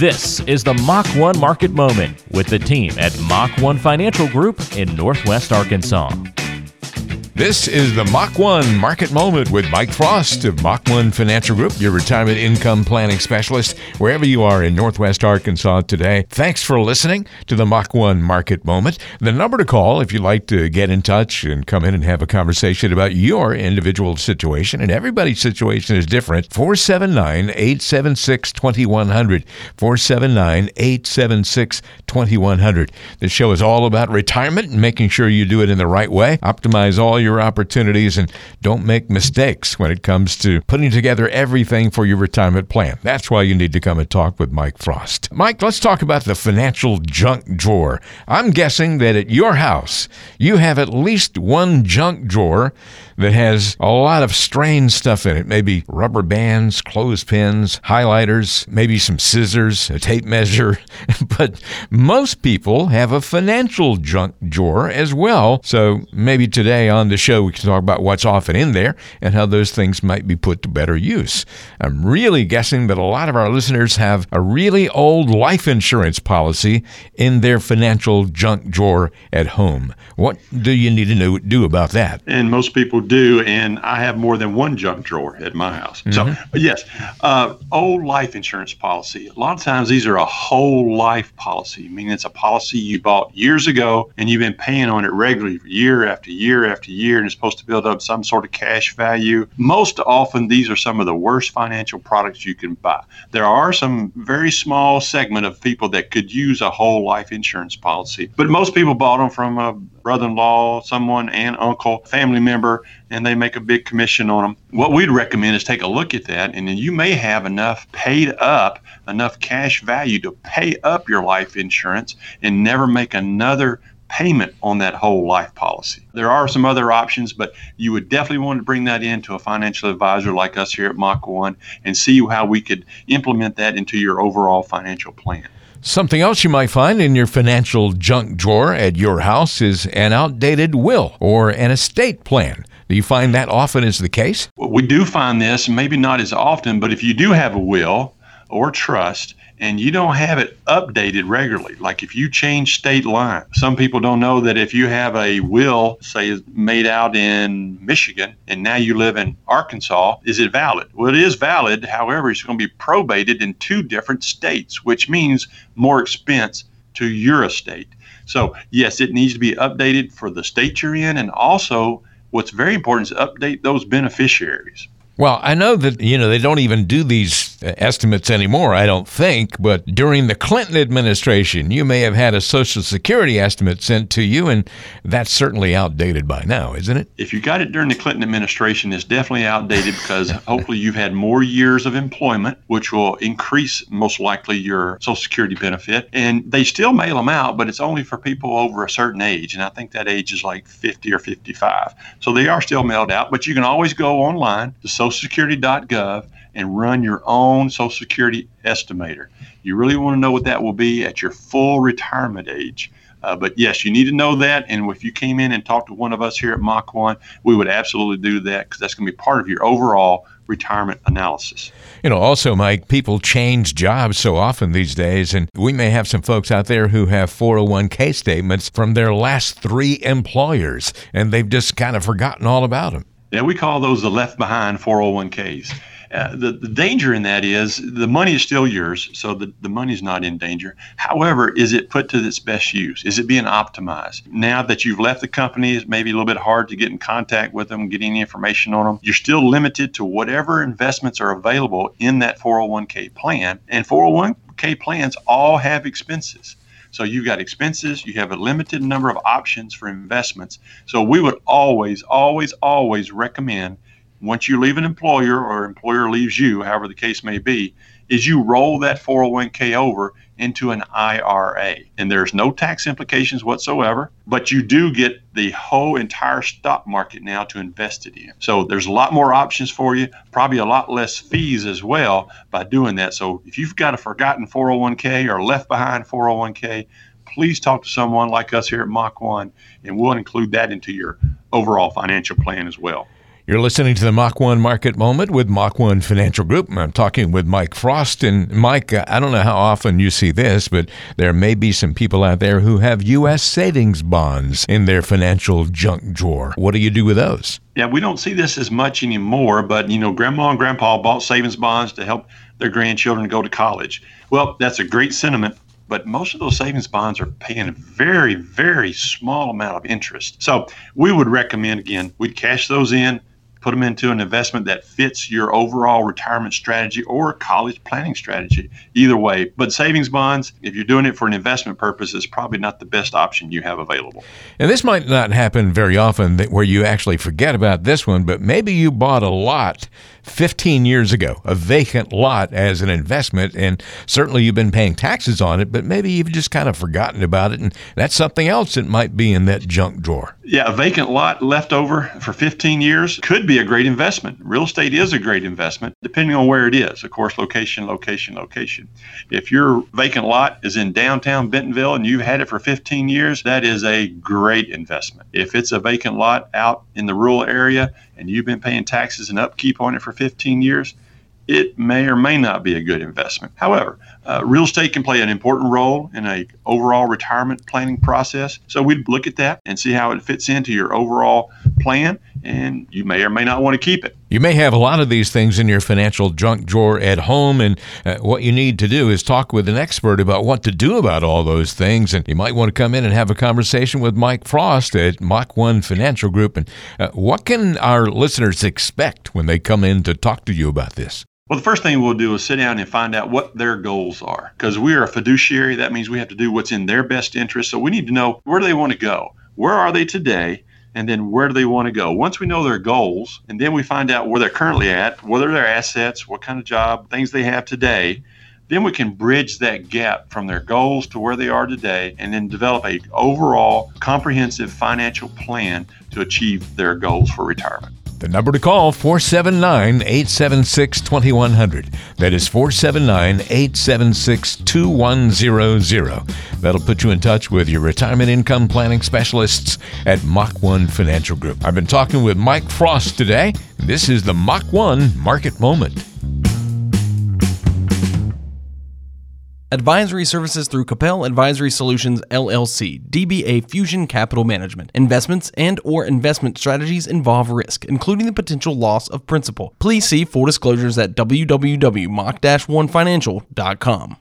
This is the Mach 1 Market Moment with the team at Mach 1 Financial Group in Northwest Arkansas. This is the Mach 1 Market Moment with Mike Frost of Mach 1 Financial Group, your retirement income planning specialist, wherever you are in Northwest Arkansas today. Thanks for listening to the Mach 1 Market Moment. The number to call if you'd like to get in touch and come in and have a conversation about your individual situation, and everybody's situation is different, 479 876 2100. 479 876 2100. This show is all about retirement and making sure you do it in the right way. Optimize all your your opportunities and don't make mistakes when it comes to putting together everything for your retirement plan. That's why you need to come and talk with Mike Frost. Mike, let's talk about the financial junk drawer. I'm guessing that at your house, you have at least one junk drawer that has a lot of strange stuff in it. Maybe rubber bands, clothespins, highlighters, maybe some scissors, a tape measure. but most people have a financial junk drawer as well. So maybe today on the show we can talk about what's often in there and how those things might be put to better use. I'm really guessing that a lot of our listeners have a really old life insurance policy in their financial junk drawer at home. What do you need to know, do about that? And most people do, and I have more than one junk drawer at my house. Mm-hmm. So, yes, uh, old life insurance policy. A lot of times these are a whole life policy, meaning it's a policy you bought years ago and you've been paying on it regularly year after year after year, and it's supposed to build up some sort of cash value. Most often, these are some of the worst financial products you can buy. There are some very small segment of people that could use a whole life insurance policy, but most people bought them from a brother-in-law, someone, aunt, uncle, family member, and they make a big commission on them. What we'd recommend is take a look at that, and then you may have enough paid up, enough cash value to pay up your life insurance and never make another payment on that whole life policy. There are some other options, but you would definitely want to bring that into a financial advisor like us here at Mach 1 and see how we could implement that into your overall financial plan. Something else you might find in your financial junk drawer at your house is an outdated will or an estate plan. Do you find that often is the case? We do find this, maybe not as often, but if you do have a will or trust and you don't have it updated regularly. Like if you change state line, some people don't know that if you have a will, say, made out in Michigan and now you live in Arkansas, is it valid? Well, it is valid. However, it's going to be probated in two different states, which means more expense to your estate. So, yes, it needs to be updated for the state you're in. And also, what's very important is update those beneficiaries. Well, I know that, you know, they don't even do these uh, estimates anymore, I don't think, but during the Clinton administration, you may have had a Social Security estimate sent to you, and that's certainly outdated by now, isn't it? If you got it during the Clinton administration, it's definitely outdated because hopefully you've had more years of employment, which will increase most likely your Social Security benefit. And they still mail them out, but it's only for people over a certain age. And I think that age is like 50 or 55. So they are still mailed out, but you can always go online to Social socialsecurity.gov and run your own Social Security estimator. You really want to know what that will be at your full retirement age. Uh, but yes, you need to know that. And if you came in and talked to one of us here at Mach 1, we would absolutely do that because that's going to be part of your overall retirement analysis. You know, also, Mike, people change jobs so often these days, and we may have some folks out there who have 401k statements from their last three employers, and they've just kind of forgotten all about them. Yeah, we call those the left behind 401ks. Uh, the, the danger in that is the money is still yours, so the, the money is not in danger. However, is it put to its best use? Is it being optimized? Now that you've left the company, it's maybe a little bit hard to get in contact with them, get any information on them. You're still limited to whatever investments are available in that 401k plan. And 401k plans all have expenses. So you've got expenses, you have a limited number of options for investments. So we would always, always, always recommend once you leave an employer or employer leaves you, however the case may be, is you roll that 401k over into an IRA. And there's no tax implications whatsoever, but you do get the whole entire stock market now to invest it in. So there's a lot more options for you, probably a lot less fees as well by doing that. So if you've got a forgotten 401k or left behind 401k, please talk to someone like us here at Mach 1, and we'll include that into your overall financial plan as well. You're listening to the Mach 1 Market Moment with Mach 1 Financial Group. I'm talking with Mike Frost. And Mike, uh, I don't know how often you see this, but there may be some people out there who have U.S. savings bonds in their financial junk drawer. What do you do with those? Yeah, we don't see this as much anymore, but you know, grandma and grandpa bought savings bonds to help their grandchildren go to college. Well, that's a great sentiment, but most of those savings bonds are paying a very, very small amount of interest. So we would recommend again, we'd cash those in, put them into an investment that fits your overall retirement strategy or college planning strategy. Either way, but savings bonds, if you're doing it for an investment purpose, is probably not the best option you have available. And this might not happen very often where you actually forget about this one, but maybe you bought a lot 15 years ago, a vacant lot as an investment, and certainly you've been paying taxes on it, but maybe you've just kind of forgotten about it, and that's something else that might be in that junk drawer. Yeah, a vacant lot left over for 15 years could be a great investment. Real estate is a great investment, depending on where it is. Of course, location, location, location. If your vacant lot is in downtown Bentonville and you've had it for 15 years, that is a great investment. If it's a vacant lot out in the rural area and you've been paying taxes and upkeep on it for 15 years, it may or may not be a good investment. However, uh, real estate can play an important role in a overall retirement planning process. So we'd look at that and see how it fits into your overall plan, and you may or may not want to keep it. You may have a lot of these things in your financial junk drawer at home, and uh, what you need to do is talk with an expert about what to do about all those things. And you might want to come in and have a conversation with Mike Frost at Mach 1 Financial Group. And uh, what can our listeners expect when they come in to talk to you about this? Well, the first thing we'll do is sit down and find out what their goals are. Because we are a fiduciary, that means we have to do what's in their best interest. So we need to know where do they want to go? Where are they today? And then where do they want to go? Once we know their goals, and then we find out where they're currently at, what are their assets, what kind of job, things they have today, then we can bridge that gap from their goals to where they are today and then develop a overall comprehensive financial plan to achieve their goals for retirement. The number to call 479-876-2100. That is 479-876-2100. That'll put you in touch with your retirement income planning specialists at Mach 1 Financial Group. I've been talking with Mike Frost today. This is the Mach 1 Market Moment. Advisory services through Capel Advisory Solutions LLC, DBA Fusion Capital Management. Investments and or investment strategies involve risk, including the potential loss of principal. Please see full disclosures at www.mach-1financial.com.